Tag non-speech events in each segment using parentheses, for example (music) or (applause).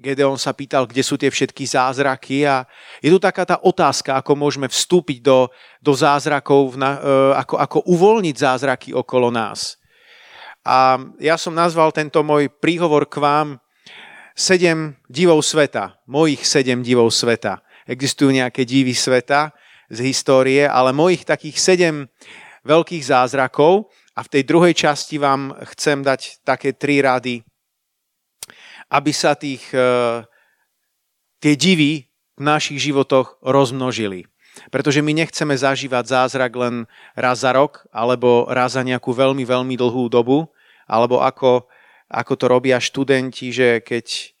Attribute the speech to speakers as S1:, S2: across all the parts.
S1: Gedeon sa pýtal, kde sú tie všetky zázraky a je tu taká tá otázka, ako môžeme vstúpiť do, do zázrakov, na, e, ako, ako uvoľniť zázraky okolo nás. A ja som nazval tento môj príhovor k vám sedem divov sveta, mojich sedem divov sveta. Existujú nejaké divy sveta z histórie, ale mojich takých sedem veľkých zázrakov a v tej druhej časti vám chcem dať také tri rady aby sa tých, e, tie divy v našich životoch rozmnožili. Pretože my nechceme zažívať zázrak len raz za rok, alebo raz za nejakú veľmi, veľmi dlhú dobu, alebo ako, ako to robia študenti, že keď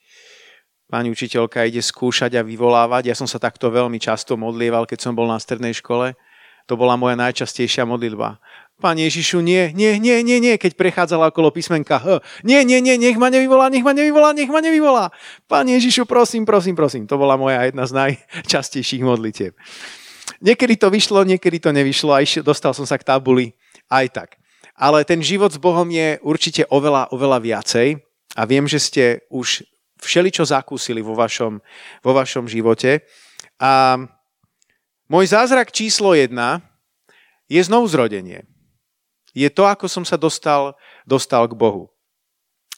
S1: pani učiteľka ide skúšať a vyvolávať, ja som sa takto veľmi často modlieval, keď som bol na strednej škole, to bola moja najčastejšia modlitba. Pane Ježišu, nie, nie, nie, nie, nie, keď prechádzala okolo písmenka H. Nie, nie, nie, nech ma nevyvolá, nech ma nevyvolá, nech ma nevyvolá. Pane Ježišu, prosím, prosím, prosím. To bola moja jedna z najčastejších modlitieb. Niekedy to vyšlo, niekedy to nevyšlo a dostal som sa k tabuli aj tak. Ale ten život s Bohom je určite oveľa, oveľa viacej a viem, že ste už všeličo zakúsili vo vašom, vo vašom živote. A môj zázrak číslo jedna je znovu zrodenie je to, ako som sa dostal, dostal k Bohu.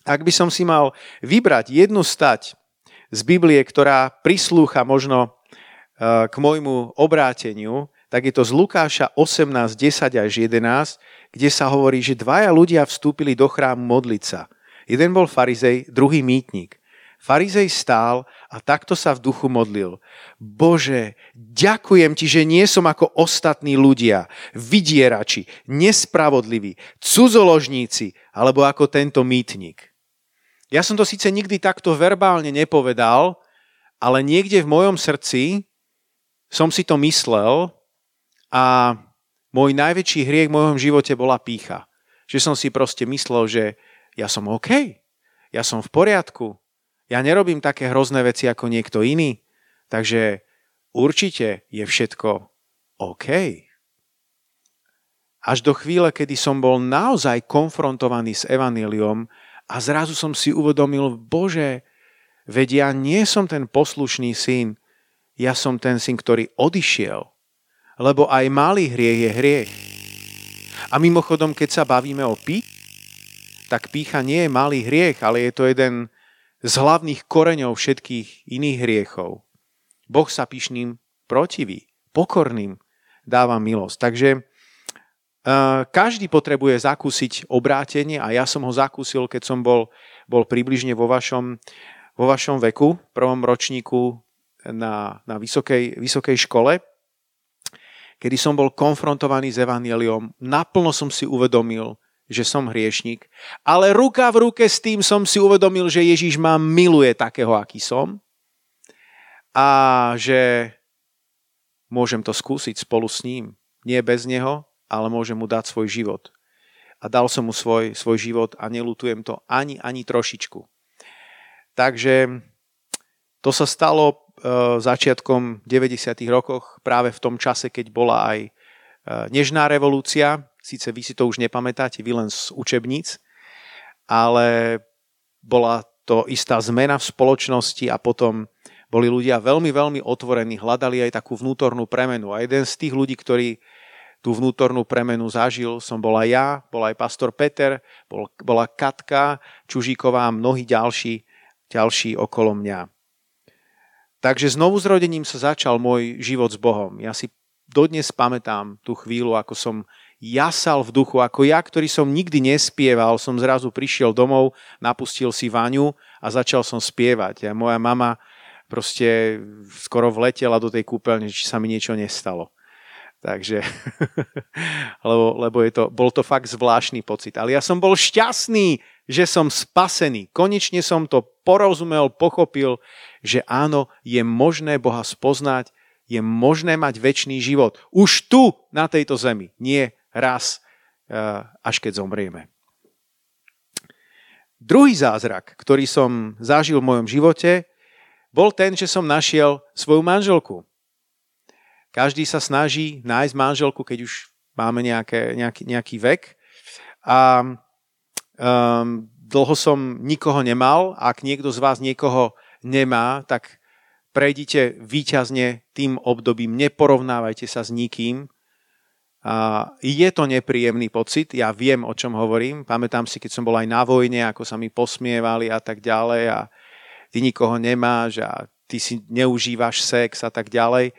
S1: Ak by som si mal vybrať jednu stať z Biblie, ktorá prislúcha možno e, k môjmu obráteniu, tak je to z Lukáša 18, 10 až 11, kde sa hovorí, že dvaja ľudia vstúpili do chrámu modliť sa. Jeden bol farizej, druhý mýtnik. Farizej stál a takto sa v duchu modlil. Bože, ďakujem ti, že nie som ako ostatní ľudia, vydierači, nespravodliví, cudzoložníci, alebo ako tento mýtnik. Ja som to síce nikdy takto verbálne nepovedal, ale niekde v mojom srdci som si to myslel a môj najväčší hriech v mojom živote bola pícha. Že som si proste myslel, že ja som OK, ja som v poriadku, ja nerobím také hrozné veci ako niekto iný, takže určite je všetko OK. Až do chvíle, kedy som bol naozaj konfrontovaný s evaníliom a zrazu som si uvedomil, Bože, veď ja nie som ten poslušný syn, ja som ten syn, ktorý odišiel. Lebo aj malý hriech je hriech. A mimochodom, keď sa bavíme o pí, tak pícha nie je malý hriech, ale je to jeden z hlavných koreňov všetkých iných hriechov. Boh sa pyšným protiví, pokorným dáva milosť. Takže uh, každý potrebuje zakúsiť obrátenie a ja som ho zakúsil, keď som bol, bol približne vo vašom, vo vašom veku, prvom ročníku na, na vysokej, vysokej škole, kedy som bol konfrontovaný s Evangeliom, naplno som si uvedomil, že som hriešnik, ale ruka v ruke s tým som si uvedomil, že Ježiš ma miluje takého, aký som a že môžem to skúsiť spolu s ním. Nie bez neho, ale môžem mu dať svoj život. A dal som mu svoj, svoj život a nelutujem to ani, ani trošičku. Takže to sa stalo uh, začiatkom 90. rokoch, práve v tom čase, keď bola aj uh, nežná revolúcia, síce vy si to už nepamätáte, vy len z učebníc, ale bola to istá zmena v spoločnosti a potom boli ľudia veľmi, veľmi otvorení, hľadali aj takú vnútornú premenu. A jeden z tých ľudí, ktorí tú vnútornú premenu zažil, som bola ja, bol aj pastor Peter, bol, bola Katka Čužíková a mnohí ďalší, ďalší okolo mňa. Takže znovu zrodením sa začal môj život s Bohom. Ja si dodnes pamätám tú chvíľu, ako som jasal v duchu, ako ja, ktorý som nikdy nespieval, som zrazu prišiel domov, napustil si vaňu a začal som spievať. A moja mama proste skoro vletela do tej kúpeľne, či sa mi niečo nestalo. Takže, (laughs) lebo, lebo je to, bol to fakt zvláštny pocit. Ale ja som bol šťastný, že som spasený. Konečne som to porozumel, pochopil, že áno, je možné Boha spoznať, je možné mať väčší život. Už tu, na tejto zemi. Nie raz, eh, až keď zomrieme. Druhý zázrak, ktorý som zažil v mojom živote, bol ten, že som našiel svoju manželku. Každý sa snaží nájsť manželku, keď už máme nejaké, nejaký, nejaký vek. A um, dlho som nikoho nemal. Ak niekto z vás niekoho nemá, tak prejdite výťazne tým obdobím, neporovnávajte sa s nikým. Je to nepríjemný pocit, ja viem, o čom hovorím. Pamätám si, keď som bol aj na vojne, ako sa mi posmievali a tak ďalej a ty nikoho nemáš a ty si neužívaš sex a tak ďalej.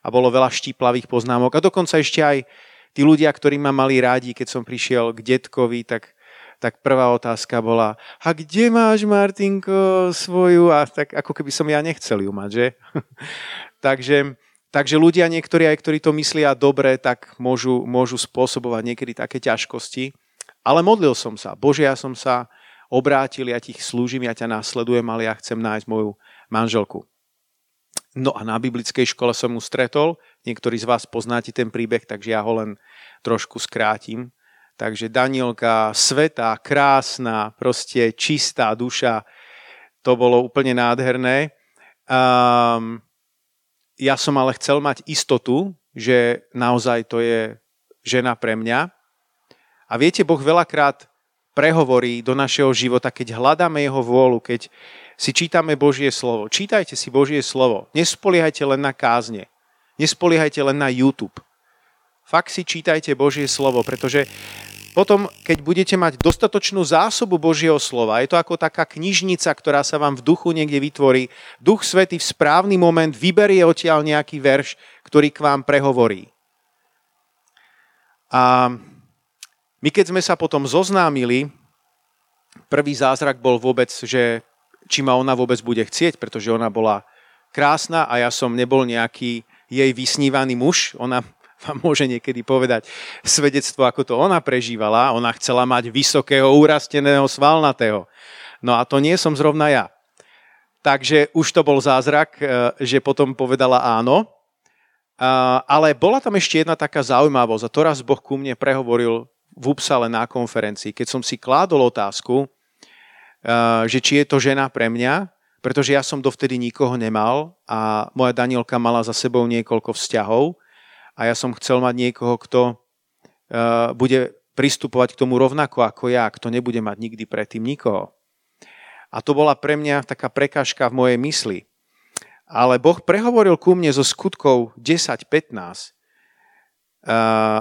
S1: A bolo veľa štíplavých poznámok. A dokonca ešte aj tí ľudia, ktorí ma mali rádi, keď som prišiel k detkovi, tak tak prvá otázka bola, a kde máš, Martinko, svoju? A tak ako keby som ja nechcel ju mať, že? (laughs) takže, takže ľudia niektorí, aj ktorí to myslia dobre, tak môžu, môžu spôsobovať niekedy také ťažkosti. Ale modlil som sa. Bože, ja som sa obrátil, ja ti slúžim, ja ťa následujem, ale ja chcem nájsť moju manželku. No a na biblickej škole som mu stretol. Niektorí z vás poznáte ten príbeh, takže ja ho len trošku skrátim. Takže Danielka, svetá, krásna, proste čistá duša, to bolo úplne nádherné. Um, ja som ale chcel mať istotu, že naozaj to je žena pre mňa. A viete, Boh veľakrát prehovorí do našeho života, keď hľadáme Jeho vôľu, keď si čítame Božie slovo. Čítajte si Božie slovo. Nespoliehajte len na kázne. Nespoliehajte len na YouTube. Fakt si čítajte Božie slovo, pretože potom, keď budete mať dostatočnú zásobu Božieho slova, je to ako taká knižnica, ktorá sa vám v duchu niekde vytvorí, Duch Svety v správny moment vyberie odtiaľ nejaký verš, ktorý k vám prehovorí. A my keď sme sa potom zoznámili, prvý zázrak bol vôbec, že či ma ona vôbec bude chcieť, pretože ona bola krásna a ja som nebol nejaký jej vysnívaný muž. Ona vám môže niekedy povedať svedectvo, ako to ona prežívala. Ona chcela mať vysokého, urasteného, svalnatého. No a to nie som zrovna ja. Takže už to bol zázrak, e, že potom povedala áno. Ale bola tam ešte jedna taká zaujímavosť a to raz Boh ku mne prehovoril v Upsale na konferencii, keď som si kládol otázku, e, že či je to žena pre mňa, pretože ja som dovtedy nikoho nemal a moja Danielka mala za sebou niekoľko vzťahov a ja som chcel mať niekoho, kto uh, bude pristupovať k tomu rovnako ako ja, kto nebude mať nikdy predtým nikoho. A to bola pre mňa taká prekážka v mojej mysli. Ale Boh prehovoril ku mne zo skutkov 10.15 uh,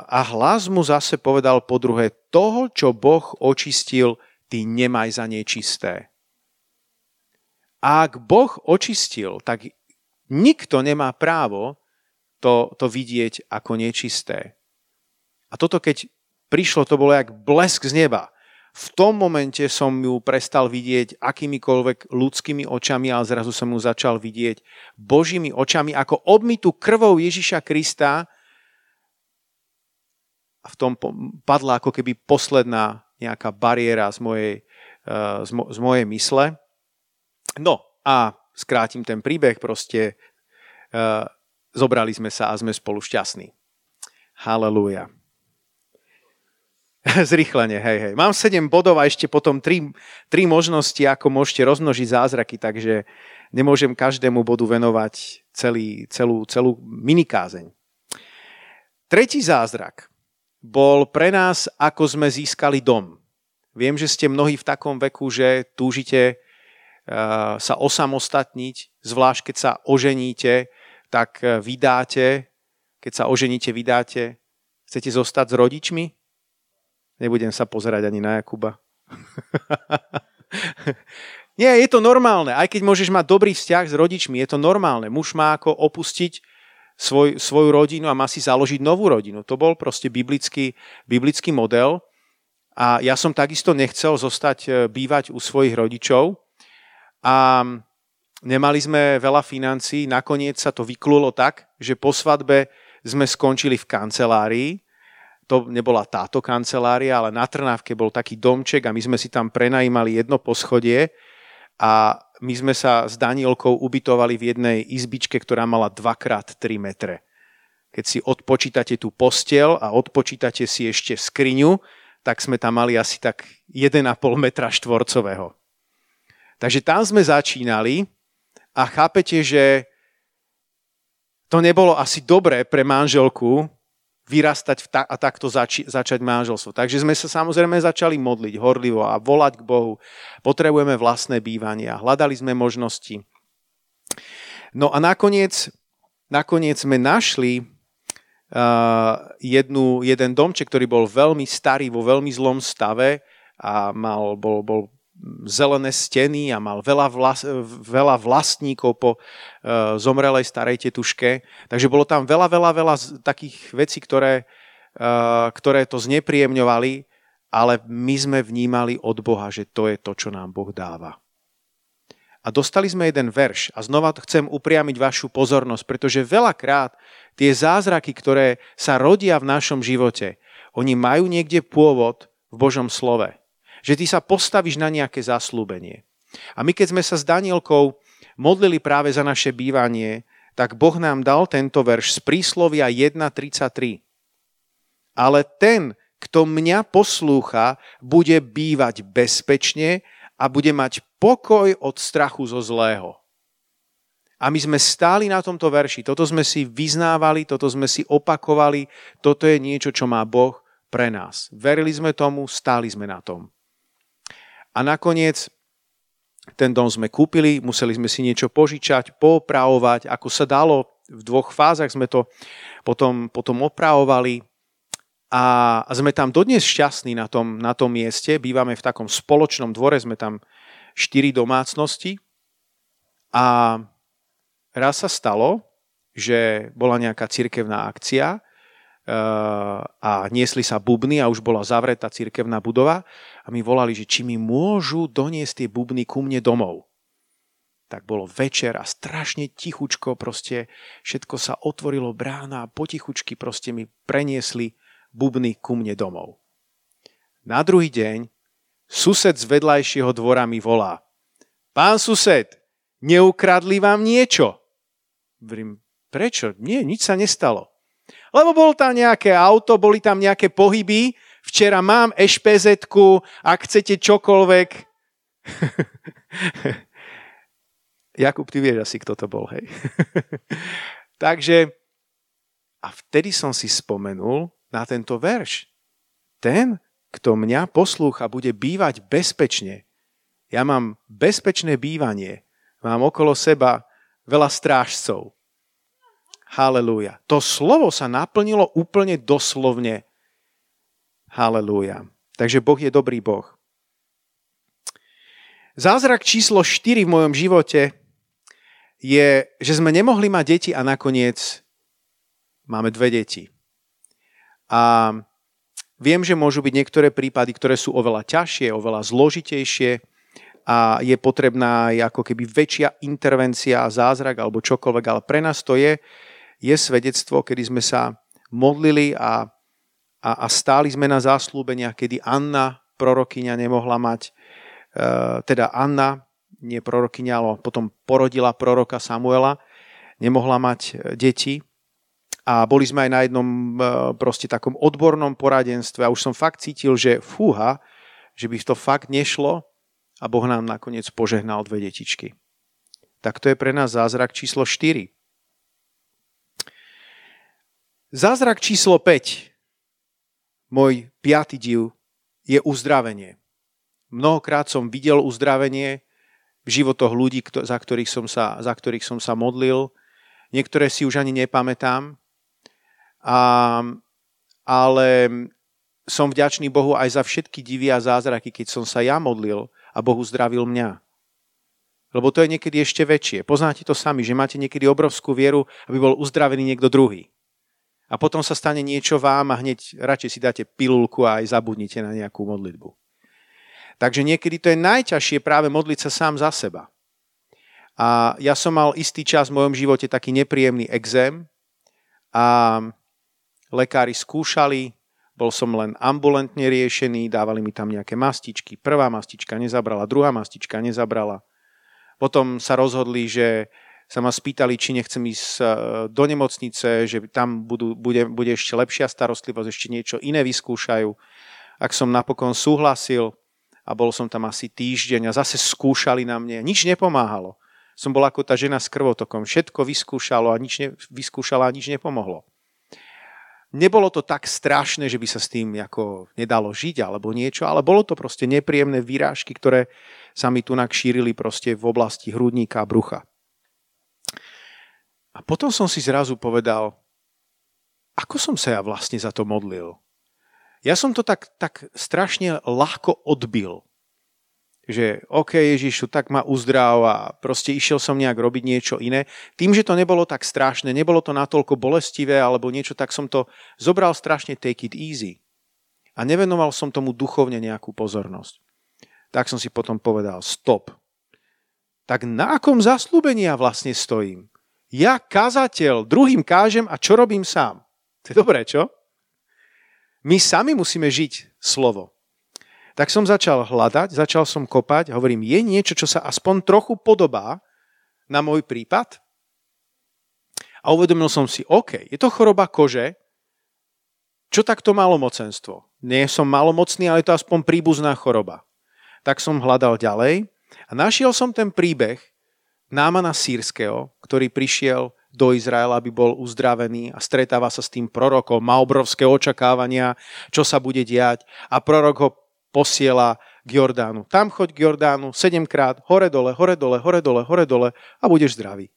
S1: a hlas mu zase povedal po druhé, toho, čo Boh očistil, ty nemaj za nečisté. A ak Boh očistil, tak nikto nemá právo to, to vidieť ako nečisté. A toto keď prišlo, to bolo jak blesk z neba. V tom momente som ju prestal vidieť akýmikoľvek ľudskými očami, ale zrazu som ju začal vidieť Božími očami ako obmytú krvou Ježiša Krista a v tom padla ako keby posledná nejaká bariéra z mojej, eh, z, mo, z mojej mysle. No a skrátim ten príbeh, proste eh, zobrali sme sa a sme spolu šťastní. Halelúja. (laughs) Zrýchlenie, hej, hej. Mám 7 bodov a ešte potom 3, 3 možnosti, ako môžete rozmnožiť zázraky, takže nemôžem každému bodu venovať celý, celú, celú minikázeň. Tretí zázrak bol pre nás, ako sme získali dom. Viem, že ste mnohí v takom veku, že túžite uh, sa osamostatniť, zvlášť keď sa oženíte, tak e, vydáte, keď sa oženíte, vydáte, chcete zostať s rodičmi? Nebudem sa pozerať ani na Jakuba. (laughs) Nie, je to normálne. Aj keď môžeš mať dobrý vzťah s rodičmi, je to normálne. Muž má ako opustiť svoj, svoju rodinu a má si založiť novú rodinu. To bol proste biblický, biblický model. A ja som takisto nechcel zostať e, bývať u svojich rodičov. A Nemali sme veľa financií, nakoniec sa to vyklulo tak, že po svadbe sme skončili v kancelárii. To nebola táto kancelária, ale na Trnávke bol taký domček a my sme si tam prenajímali jedno poschodie a my sme sa s Danielkou ubytovali v jednej izbičke, ktorá mala 2x3 metre. Keď si odpočítate tú postel a odpočítate si ešte skriňu, tak sme tam mali asi tak 1,5 metra štvorcového. Takže tam sme začínali a chápete, že to nebolo asi dobré pre manželku vyrastať ta- a takto zači- začať manželstvo. Takže sme sa samozrejme začali modliť horlivo a volať k Bohu. Potrebujeme vlastné bývanie a hľadali sme možnosti. No a nakoniec, nakoniec sme našli uh, jednu, jeden domček, ktorý bol veľmi starý, vo veľmi zlom stave a mal, bol, bol zelené steny a mal veľa, vlas, veľa vlastníkov po uh, zomrelej starej tetuške. Takže bolo tam veľa, veľa, veľa takých vecí, ktoré, uh, ktoré to znepríjemňovali, ale my sme vnímali od Boha, že to je to, čo nám Boh dáva. A dostali sme jeden verš a znova chcem upriamiť vašu pozornosť, pretože veľakrát tie zázraky, ktoré sa rodia v našom živote, oni majú niekde pôvod v Božom slove že ty sa postavíš na nejaké zaslúbenie. A my keď sme sa s Danielkou modlili práve za naše bývanie, tak Boh nám dal tento verš z príslovia 1.33. Ale ten, kto mňa poslúcha, bude bývať bezpečne a bude mať pokoj od strachu zo zlého. A my sme stáli na tomto verši, toto sme si vyznávali, toto sme si opakovali, toto je niečo, čo má Boh pre nás. Verili sme tomu, stáli sme na tom. A nakoniec ten dom sme kúpili, museli sme si niečo požičať, popravovať, ako sa dalo. V dvoch fázach sme to potom, potom opravovali a sme tam dodnes šťastní na tom, na tom mieste. Bývame v takom spoločnom dvore, sme tam štyri domácnosti a raz sa stalo, že bola nejaká cirkevná akcia a niesli sa bubny a už bola zavretá cirkevná budova a mi volali, že či mi môžu doniesť tie bubny ku mne domov. Tak bolo večer a strašne tichučko proste všetko sa otvorilo brána a potichučky proste mi preniesli bubny ku mne domov. Na druhý deň sused z vedľajšieho dvora mi volá. Pán sused, neukradli vám niečo? Vrím, prečo? Nie, nič sa nestalo. Lebo bol tam nejaké auto, boli tam nejaké pohyby, včera mám ešpz ak chcete čokoľvek. (laughs) Jakub, ty vieš asi, kto to bol, hej. (laughs) Takže, a vtedy som si spomenul na tento verš. Ten, kto mňa poslúcha, bude bývať bezpečne. Ja mám bezpečné bývanie. Mám okolo seba veľa strážcov. Halelúja. To slovo sa naplnilo úplne doslovne. Halelúja. Takže Boh je dobrý Boh. Zázrak číslo 4 v mojom živote je, že sme nemohli mať deti a nakoniec máme dve deti. A viem, že môžu byť niektoré prípady, ktoré sú oveľa ťažšie, oveľa zložitejšie a je potrebná aj ako keby väčšia intervencia a zázrak alebo čokoľvek, ale pre nás to je je svedectvo, kedy sme sa modlili a, a, a stáli sme na záslúbeniach, kedy Anna, prorokyňa, nemohla mať, e, teda Anna, nie prorokyňa, ale potom porodila proroka Samuela, nemohla mať e, deti. A boli sme aj na jednom e, proste takom odbornom poradenstve a už som fakt cítil, že fúha, že by to fakt nešlo a Boh nám nakoniec požehnal dve detičky. Tak to je pre nás zázrak číslo 4. Zázrak číslo 5, môj piatý div, je uzdravenie. Mnohokrát som videl uzdravenie v životoch ľudí, za ktorých som sa, za ktorých som sa modlil. Niektoré si už ani nepamätám. A, ale som vďačný Bohu aj za všetky divy a zázraky, keď som sa ja modlil a Boh uzdravil mňa. Lebo to je niekedy ešte väčšie. Poznáte to sami, že máte niekedy obrovskú vieru, aby bol uzdravený niekto druhý. A potom sa stane niečo vám a hneď radšej si dáte pilulku a aj zabudnite na nejakú modlitbu. Takže niekedy to je najťažšie práve modliť sa sám za seba. A ja som mal istý čas v mojom živote taký nepríjemný exém a lekári skúšali, bol som len ambulantne riešený, dávali mi tam nejaké mastičky. Prvá mastička nezabrala, druhá mastička nezabrala. Potom sa rozhodli, že sa ma spýtali, či nechcem ísť e, do nemocnice, že tam budú, bude, bude ešte lepšia starostlivosť, ešte niečo iné vyskúšajú. Ak som napokon súhlasil a bol som tam asi týždeň a zase skúšali na mne, nič nepomáhalo. Som bol ako tá žena s krvotokom. Všetko vyskúšalo a nič ne, vyskúšala a nič nepomohlo. Nebolo to tak strašné, že by sa s tým ako nedalo žiť alebo niečo, ale bolo to proste nepríjemné výrážky, ktoré sa mi tu šírili proste v oblasti hrudníka a brucha. A potom som si zrazu povedal, ako som sa ja vlastne za to modlil? Ja som to tak, tak strašne ľahko odbil. Že OK, Ježišu, tak ma uzdrav a proste išiel som nejak robiť niečo iné. Tým, že to nebolo tak strašné, nebolo to natoľko bolestivé alebo niečo, tak som to zobral strašne take it easy. A nevenoval som tomu duchovne nejakú pozornosť. Tak som si potom povedal, stop. Tak na akom zaslúbení ja vlastne stojím? Ja, kazateľ, druhým kážem a čo robím sám? To je dobré, čo? My sami musíme žiť slovo. Tak som začal hľadať, začal som kopať, hovorím, je niečo, čo sa aspoň trochu podobá na môj prípad? A uvedomil som si, OK, je to choroba kože, čo takto malomocenstvo? Nie som malomocný, ale je to aspoň príbuzná choroba. Tak som hľadal ďalej a našiel som ten príbeh Námana sírskeho, ktorý prišiel do Izraela, aby bol uzdravený a stretáva sa s tým prorokom, má obrovské očakávania, čo sa bude diať a prorok ho posiela k Jordánu. Tam choď k Jordánu sedemkrát, hore dole, hore dole, hore dole, hore dole a budeš zdravý.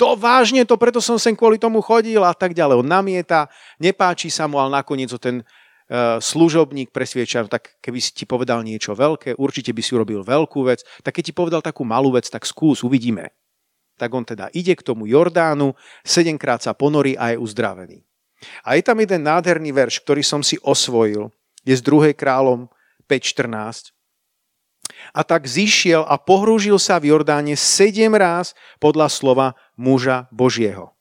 S1: To vážne, to preto som sem kvôli tomu chodil a tak ďalej. On namieta, nepáči sa mu, ale nakoniec ho ten služobník presvieča, tak keby si ti povedal niečo veľké, určite by si urobil veľkú vec, tak keď ti povedal takú malú vec, tak skús, uvidíme tak on teda ide k tomu Jordánu, sedemkrát sa ponorí a je uzdravený. A je tam jeden nádherný verš, ktorý som si osvojil. Je z 2. kráľom 5.14. A tak zišiel a pohrúžil sa v Jordáne sedem ráz podľa slova muža Božieho.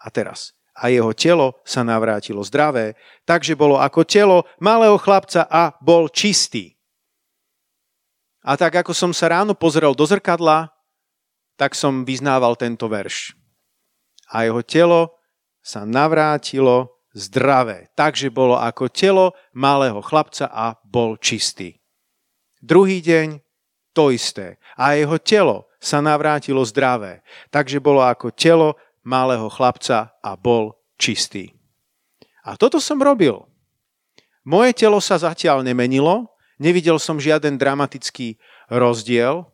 S1: A teraz. A jeho telo sa navrátilo zdravé, takže bolo ako telo malého chlapca a bol čistý. A tak ako som sa ráno pozrel do zrkadla, tak som vyznával tento verš. A jeho telo sa navrátilo zdravé, takže bolo ako telo malého chlapca a bol čistý. Druhý deň to isté. A jeho telo sa navrátilo zdravé, takže bolo ako telo malého chlapca a bol čistý. A toto som robil. Moje telo sa zatiaľ nemenilo, nevidel som žiaden dramatický rozdiel,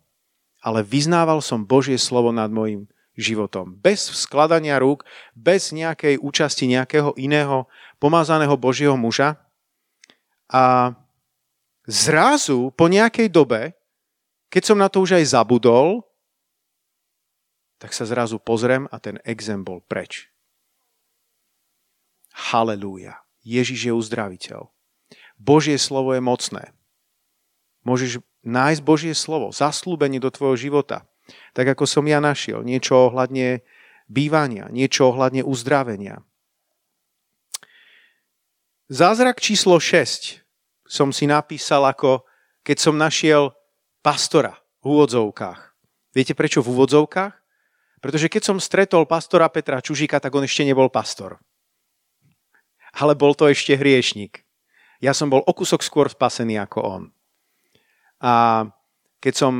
S1: ale vyznával som Božie slovo nad mojim životom. Bez skladania rúk, bez nejakej účasti nejakého iného pomazaného Božieho muža. A zrazu po nejakej dobe, keď som na to už aj zabudol, tak sa zrazu pozriem a ten exem bol preč. Halelúja. Ježiš je uzdraviteľ. Božie slovo je mocné. Môžeš nájsť Božie slovo, zaslúbenie do tvojho života. Tak ako som ja našiel, niečo ohľadne bývania, niečo ohľadne uzdravenia. Zázrak číslo 6 som si napísal ako keď som našiel pastora v úvodzovkách. Viete prečo v úvodzovkách? Pretože keď som stretol pastora Petra Čužíka, tak on ešte nebol pastor. Ale bol to ešte hriešnik. Ja som bol o kusok skôr spasený ako on. A keď som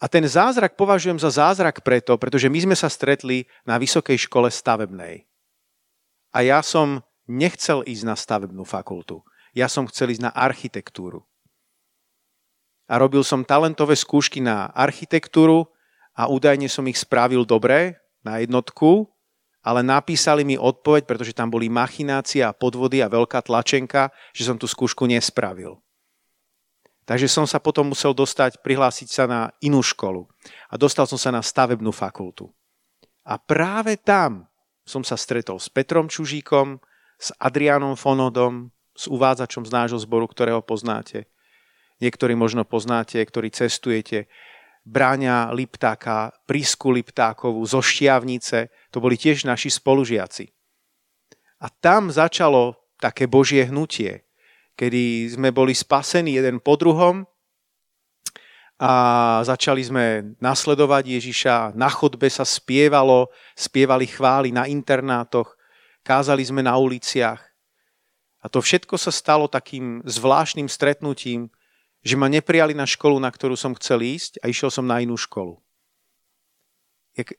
S1: a ten zázrak považujem za zázrak preto, pretože my sme sa stretli na Vysokej škole stavebnej. A ja som nechcel ísť na stavebnú fakultu. Ja som chcel ísť na architektúru. A robil som talentové skúšky na architektúru a údajne som ich spravil dobre na jednotku, ale napísali mi odpoveď, pretože tam boli machinácia a podvody a veľká tlačenka, že som tú skúšku nespravil. Takže som sa potom musel dostať, prihlásiť sa na inú školu. A dostal som sa na stavebnú fakultu. A práve tam som sa stretol s Petrom Čužíkom, s Adrianom Fonodom, s uvádzačom z nášho zboru, ktorého poznáte. Niektorí možno poznáte, ktorí cestujete. Bráňa Liptáka, Prísku Liptákovú, zo Štiavnice, to boli tiež naši spolužiaci. A tam začalo také božie hnutie, kedy sme boli spasení jeden po druhom a začali sme nasledovať Ježiša. Na chodbe sa spievalo, spievali chvály na internátoch, kázali sme na uliciach. A to všetko sa stalo takým zvláštnym stretnutím, že ma neprijali na školu, na ktorú som chcel ísť a išiel som na inú školu.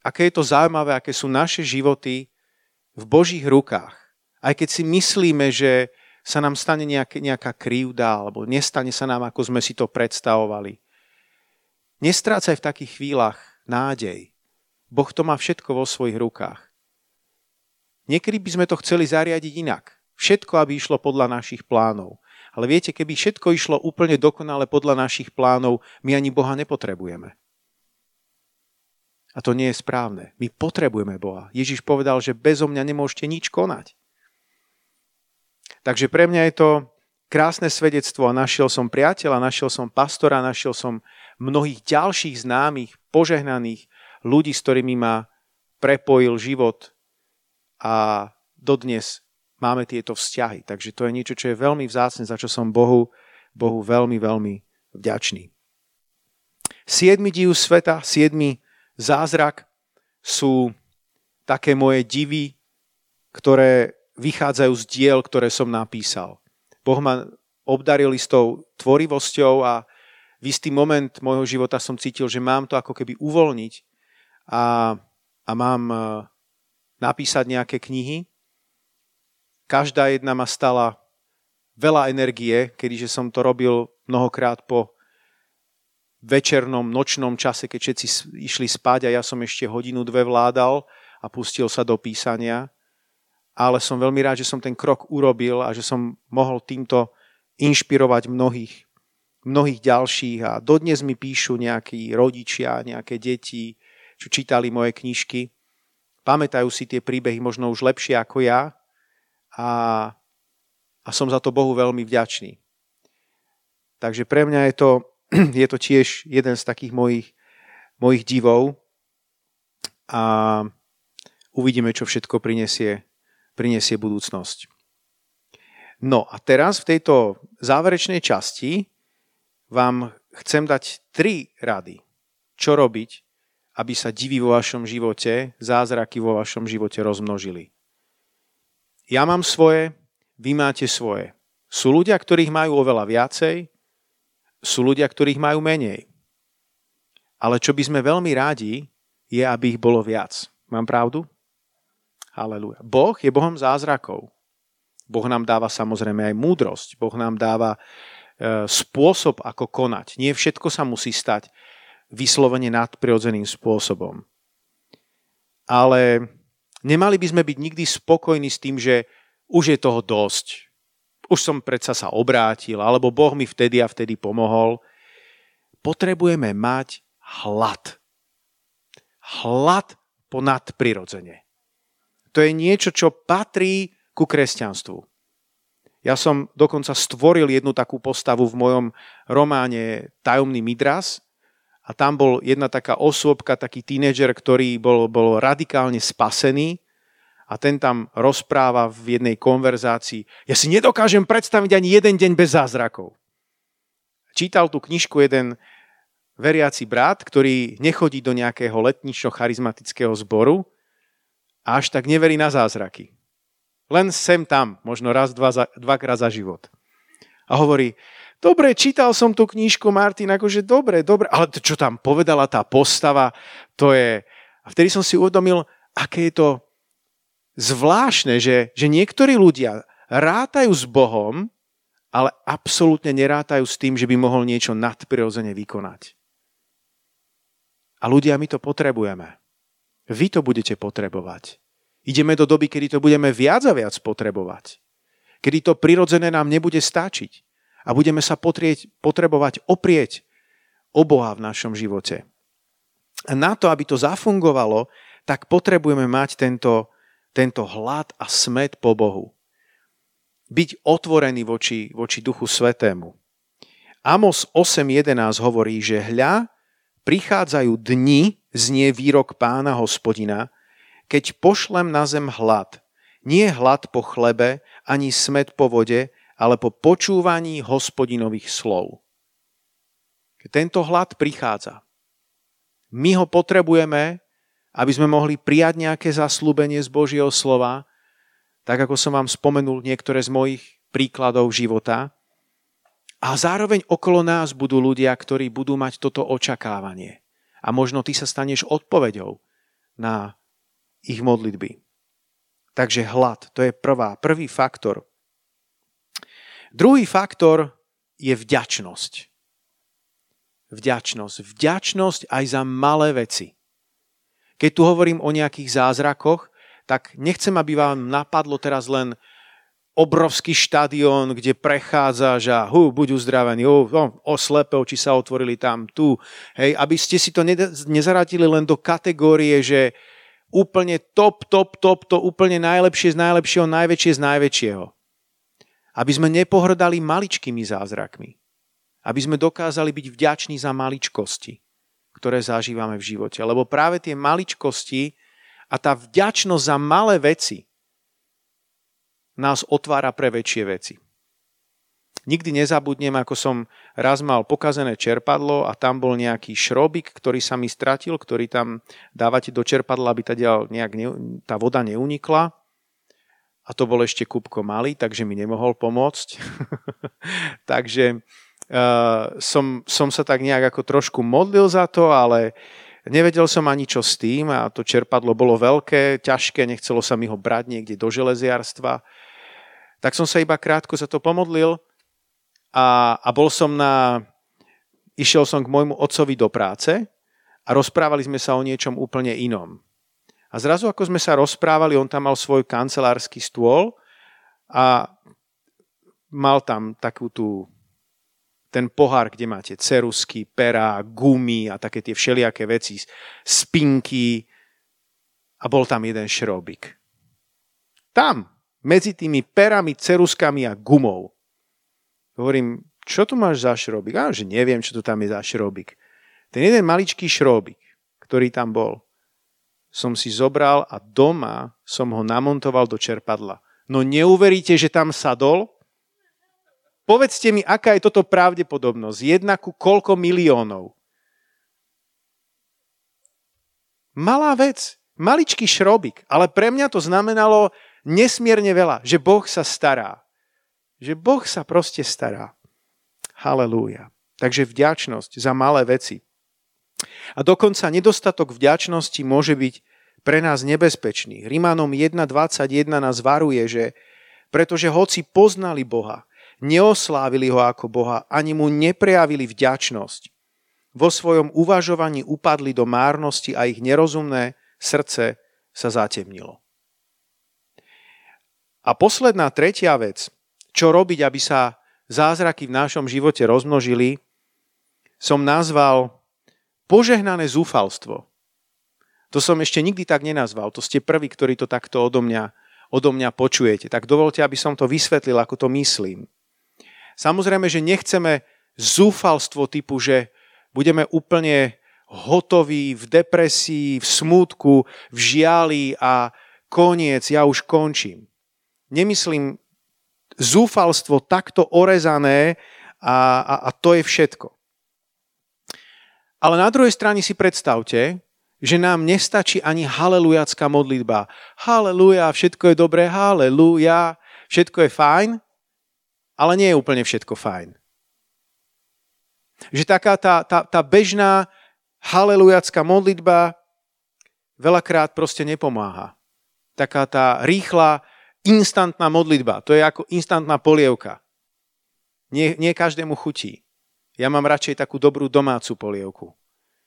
S1: Aké je to zaujímavé, aké sú naše životy v Božích rukách. Aj keď si myslíme, že sa nám stane nejaká, nejaká krivda, alebo nestane sa nám, ako sme si to predstavovali. Nestrácaj v takých chvíľach nádej. Boh to má všetko vo svojich rukách. Niekedy by sme to chceli zariadiť inak. Všetko, aby išlo podľa našich plánov. Ale viete, keby všetko išlo úplne dokonale podľa našich plánov, my ani Boha nepotrebujeme. A to nie je správne. My potrebujeme Boha. Ježiš povedal, že bezo mňa nemôžete nič konať. Takže pre mňa je to krásne svedectvo a našiel som priateľa, našiel som pastora, našiel som mnohých ďalších známych, požehnaných ľudí, s ktorými ma prepojil život a dodnes máme tieto vzťahy. Takže to je niečo, čo je veľmi vzácne, za čo som Bohu, Bohu veľmi, veľmi vďačný. Siedmi div sveta, siedmi zázrak sú také moje divy, ktoré vychádzajú z diel, ktoré som napísal. Boh ma obdaril istou tvorivosťou a v istý moment môjho života som cítil, že mám to ako keby uvoľniť a, a mám e, napísať nejaké knihy. Každá jedna ma stala veľa energie, keďže som to robil mnohokrát po večernom, nočnom čase, keď všetci išli spať a ja som ešte hodinu, dve vládal a pustil sa do písania. Ale som veľmi rád, že som ten krok urobil a že som mohol týmto inšpirovať mnohých, mnohých ďalších. A dodnes mi píšu nejakí rodičia, nejaké deti, čo čítali moje knižky. Pamätajú si tie príbehy možno už lepšie ako ja a, a som za to Bohu veľmi vďačný. Takže pre mňa je to, (clears throat) je to tiež jeden z takých mojich, mojich divov a uvidíme, čo všetko prinesie prinesie budúcnosť. No a teraz v tejto záverečnej časti vám chcem dať tri rady, čo robiť, aby sa divy vo vašom živote, zázraky vo vašom živote rozmnožili. Ja mám svoje, vy máte svoje. Sú ľudia, ktorých majú oveľa viacej, sú ľudia, ktorých majú menej. Ale čo by sme veľmi rádi, je, aby ich bolo viac. Mám pravdu? Halelúja. Boh je Bohom zázrakov. Boh nám dáva samozrejme aj múdrosť. Boh nám dáva e, spôsob, ako konať. Nie všetko sa musí stať vyslovene nadprirodzeným spôsobom. Ale nemali by sme byť nikdy spokojní s tým, že už je toho dosť. Už som predsa sa obrátil, alebo Boh mi vtedy a vtedy pomohol. Potrebujeme mať hlad. Hlad po nadprirodzene. To je niečo, čo patrí ku kresťanstvu. Ja som dokonca stvoril jednu takú postavu v mojom románe Tajomný Midras a tam bol jedna taká osôbka, taký tínedžer, ktorý bol, bol radikálne spasený a ten tam rozpráva v jednej konverzácii. Ja si nedokážem predstaviť ani jeden deň bez zázrakov. Čítal tú knižku jeden veriaci brat, ktorý nechodí do nejakého letnično charizmatického zboru, a až tak neverí na zázraky. Len sem tam, možno raz, dva, dvakrát za život. A hovorí, dobre, čítal som tú knížku, Martin, akože dobre, dobre, ale to, čo tam povedala tá postava, to je... A vtedy som si uvedomil, aké je to zvláštne, že, že niektorí ľudia rátajú s Bohom, ale absolútne nerátajú s tým, že by mohol niečo nadprirodzene vykonať. A ľudia, my to potrebujeme. Vy to budete potrebovať. Ideme do doby, kedy to budeme viac a viac potrebovať. Kedy to prirodzené nám nebude stačiť. A budeme sa potrieť, potrebovať oprieť o Boha v našom živote. A na to, aby to zafungovalo, tak potrebujeme mať tento, tento hlad a smet po Bohu. Byť otvorený voči, voči Duchu Svetému. Amos 8.11 hovorí, že hľa, prichádzajú dni, znie výrok pána hospodina, keď pošlem na zem hlad. Nie hlad po chlebe, ani smet po vode, ale po počúvaní hospodinových slov. Tento hlad prichádza, my ho potrebujeme, aby sme mohli prijať nejaké zaslúbenie z Božieho slova, tak ako som vám spomenul niektoré z mojich príkladov života. A zároveň okolo nás budú ľudia, ktorí budú mať toto očakávanie. A možno ty sa staneš odpoveďou na ich modlitby. Takže hlad, to je prvá, prvý faktor. Druhý faktor je Keď tu hovorím o nejakých zázrakoch, tak nechcem, aby vám napadlo teraz len obrovský štadión, kde prechádzaš a hu, buď uzdravený, o, o, o slepe oči sa otvorili tam, tu. Hej, aby ste si to nezaradili len do kategórie, že úplne top, top, top, to úplne najlepšie z najlepšieho, najväčšie z najväčšieho. Aby sme nepohrdali maličkými zázrakmi. Aby sme dokázali byť vďační za maličkosti, ktoré zažívame v živote. Lebo práve tie maličkosti a tá vďačnosť za malé veci, nás otvára pre väčšie veci. Nikdy nezabudnem, ako som raz mal pokazené čerpadlo a tam bol nejaký šrobik, ktorý sa mi stratil, ktorý tam dávate do čerpadla, aby tá, tá voda neunikla. A to bol ešte kúbko malý, takže mi nemohol pomôcť. (laughs) takže uh, som, som sa tak nejak ako trošku modlil za to, ale nevedel som ani čo s tým a to čerpadlo bolo veľké, ťažké, nechcelo sa mi ho brať niekde do železiarstva tak som sa iba krátko za to pomodlil a, a bol som na... Išiel som k môjmu otcovi do práce a rozprávali sme sa o niečom úplne inom. A zrazu, ako sme sa rozprávali, on tam mal svoj kancelársky stôl a mal tam takú tú, ten pohár, kde máte cerusky, pera, gumy a také tie všelijaké veci, spinky a bol tam jeden šrobik. Tam, medzi tými perami, ceruskami a gumou. Hovorím, čo tu máš za šrobik? Á, že neviem, čo tu tam je za šrobik. Ten jeden maličký šrobik, ktorý tam bol, som si zobral a doma som ho namontoval do čerpadla. No neuveríte, že tam sadol? Povedzte mi, aká je toto pravdepodobnosť. Jedna ku koľko miliónov? Malá vec, maličký šrobik, ale pre mňa to znamenalo, nesmierne veľa, že Boh sa stará. Že Boh sa proste stará. Halelúja. Takže vďačnosť za malé veci. A dokonca nedostatok vďačnosti môže byť pre nás nebezpečný. Rimanom 1.21 nás varuje, že pretože hoci poznali Boha, neoslávili ho ako Boha, ani mu neprejavili vďačnosť. Vo svojom uvažovaní upadli do márnosti a ich nerozumné srdce sa zatemnilo. A posledná tretia vec, čo robiť, aby sa zázraky v našom živote rozmnožili, som nazval požehnané zúfalstvo. To som ešte nikdy tak nenazval. To ste prví, ktorí to takto odo mňa, odo mňa počujete. Tak dovolte, aby som to vysvetlil, ako to myslím. Samozrejme, že nechceme zúfalstvo typu, že budeme úplne hotoví v depresii, v smútku, v žiali a koniec, ja už končím nemyslím zúfalstvo takto orezané a, a, a to je všetko. Ale na druhej strane si predstavte, že nám nestačí ani halelujacká modlitba. Haleluja, všetko je dobré, haleluja, všetko je fajn, ale nie je úplne všetko fajn. Že taká tá, tá, tá bežná halelujacká modlitba veľakrát proste nepomáha. Taká tá rýchla instantná modlitba. To je ako instantná polievka. Nie, nie každému chutí. Ja mám radšej takú dobrú domácu polievku.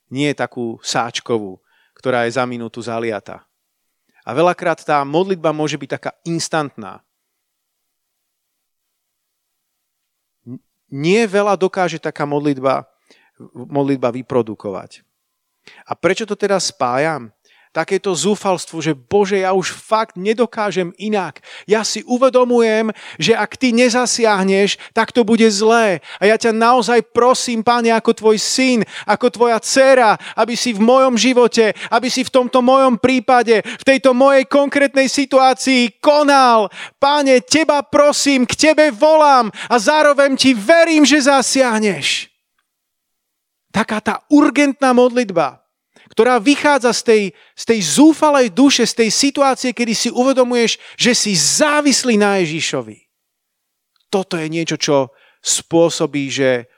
S1: Nie takú sáčkovú, ktorá je za minútu zaliata. A veľakrát tá modlitba môže byť taká instantná. Nie veľa dokáže taká modlitba, modlitba vyprodukovať. A prečo to teda spájam? Takéto zúfalstvo, že Bože, ja už fakt nedokážem inak. Ja si uvedomujem, že ak Ty nezasiahneš, tak to bude zlé. A ja ťa naozaj prosím, Pane, ako Tvoj syn, ako Tvoja dcera, aby si v mojom živote, aby si v tomto mojom prípade, v tejto mojej konkrétnej situácii konal. Pane, Teba prosím, k Tebe volám a zároveň Ti verím, že zasiahneš. Taká tá urgentná modlitba, ktorá vychádza z tej, z tej zúfalej duše, z tej situácie, kedy si uvedomuješ, že si závislý na Ježišovi. Toto je niečo, čo spôsobí, že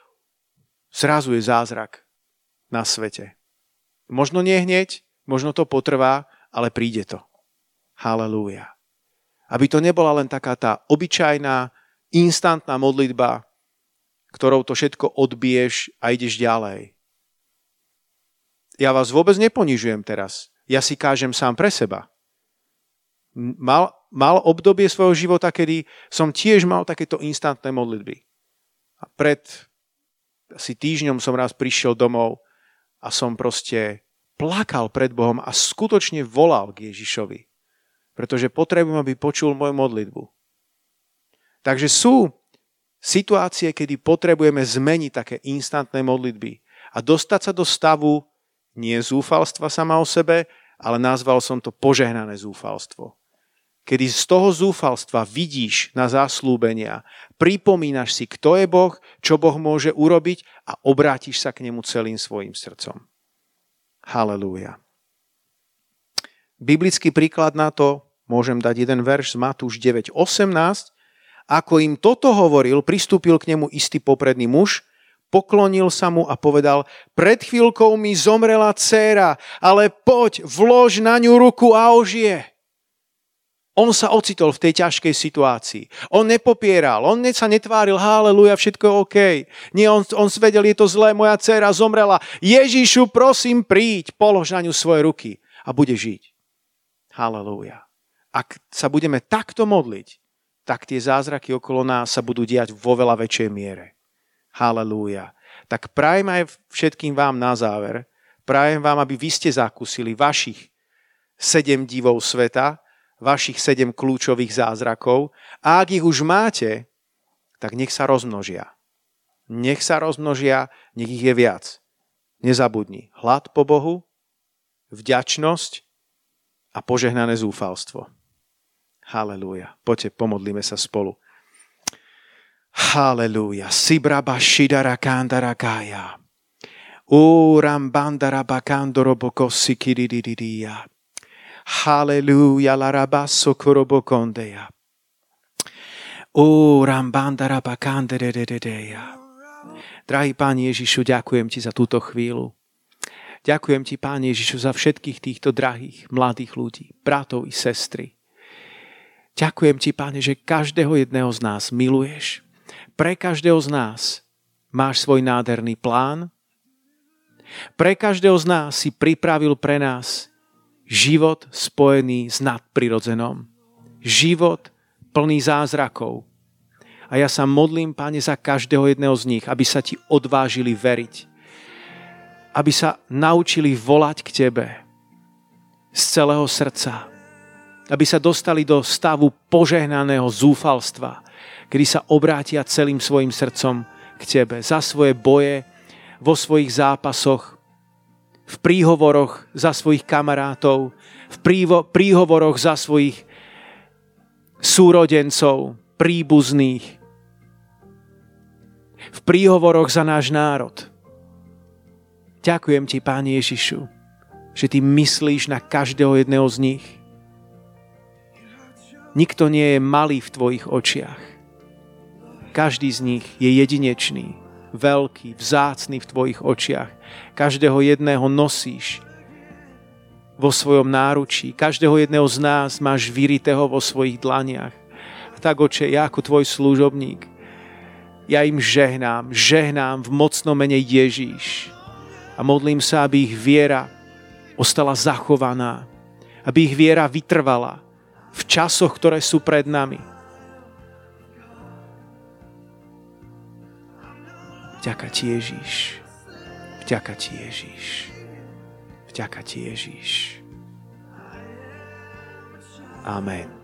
S1: zrazu je zázrak na svete. Možno nie hneď, možno to potrvá, ale príde to. Halelúja. Aby to nebola len taká tá obyčajná, instantná modlitba, ktorou to všetko odbiješ a ideš ďalej ja vás vôbec neponižujem teraz. ja si kážem sám pre seba. Mal, mal obdobie svojho života, kedy som tiež mal takéto instantné modlitby. A pred asi týždňom som raz prišiel domov a som proste plakal pred Bohom a skutočne volal k Ježišovi. Pretože potrebujem, aby počul moju modlitbu. Takže sú situácie, kedy potrebujeme zmeniť také instantné modlitby a dostať sa do stavu nie zúfalstva sama o sebe, ale nazval som to požehnané zúfalstvo. Kedy z toho zúfalstva vidíš na zaslúbenia, pripomínaš si, kto je Boh, čo Boh môže urobiť a obrátiš sa k nemu celým svojim srdcom. Halelúja. Biblický príklad na to môžem dať jeden verš z Matúš 9.18. Ako im toto hovoril, pristúpil k nemu istý popredný muž, poklonil sa mu a povedal, pred chvíľkou mi zomrela dcéra, ale poď, vlož na ňu ruku a ožije. On sa ocitol v tej ťažkej situácii. On nepopieral, on sa netváril, haleluja, všetko je OK. Nie, on, on svedel, je to zlé, moja dcera zomrela. Ježišu, prosím, príď, polož na ňu svoje ruky a bude žiť. Haleluja. Ak sa budeme takto modliť, tak tie zázraky okolo nás sa budú diať vo veľa väčšej miere. Halelúja. Tak prajem aj všetkým vám na záver, prajem vám, aby vy ste zakúsili vašich sedem divov sveta, vašich sedem kľúčových zázrakov a ak ich už máte, tak nech sa rozmnožia. Nech sa rozmnožia, nech ich je viac. Nezabudni. Hlad po Bohu, vďačnosť a požehnané zúfalstvo. Halelúja. Poďte, pomodlíme sa spolu. Halelúja. Sibraba shidara kandara kaya. Uram bandara bakandoro bokosi kirididia. Halleluja, la rabasso korobokondeja. O rambandara bakanderededeja. Drahý Pán Ježišu, ďakujem Ti za túto chvíľu. Ďakujem Ti, Pán Ježišu, za všetkých týchto drahých mladých ľudí, bratov i sestry. Ďakujem Ti, Páne, že každého jedného z nás miluješ. Pre každého z nás máš svoj nádherný plán. Pre každého z nás si pripravil pre nás život spojený s nadprirodzenom. Život plný zázrakov. A ja sa modlím, Pane, za každého jedného z nich, aby sa Ti odvážili veriť. Aby sa naučili volať k Tebe z celého srdca. Aby sa dostali do stavu požehnaného zúfalstva, kedy sa obrátia celým svojim srdcom k Tebe za svoje boje, vo svojich zápasoch, v príhovoroch za svojich kamarátov, v príhovoroch za svojich súrodencov, príbuzných, v príhovoroch za náš národ. Ďakujem ti, Pán Ježišu, že ty myslíš na každého jedného z nich. Nikto nie je malý v tvojich očiach. Každý z nich je jedinečný veľký, vzácný v tvojich očiach. Každého jedného nosíš vo svojom náručí. Každého jedného z nás máš vyritého vo svojich dlaniach. Tak, oče, ja ako tvoj služobník, ja im žehnám, žehnám v mocnom mene Ježíš. A modlím sa, aby ich viera ostala zachovaná, aby ich viera vytrvala v časoch, ktoré sú pred nami Vďaka ti Ježíš. Vďaka ti Ježíš. Vďaka ti Ježíš. Amen.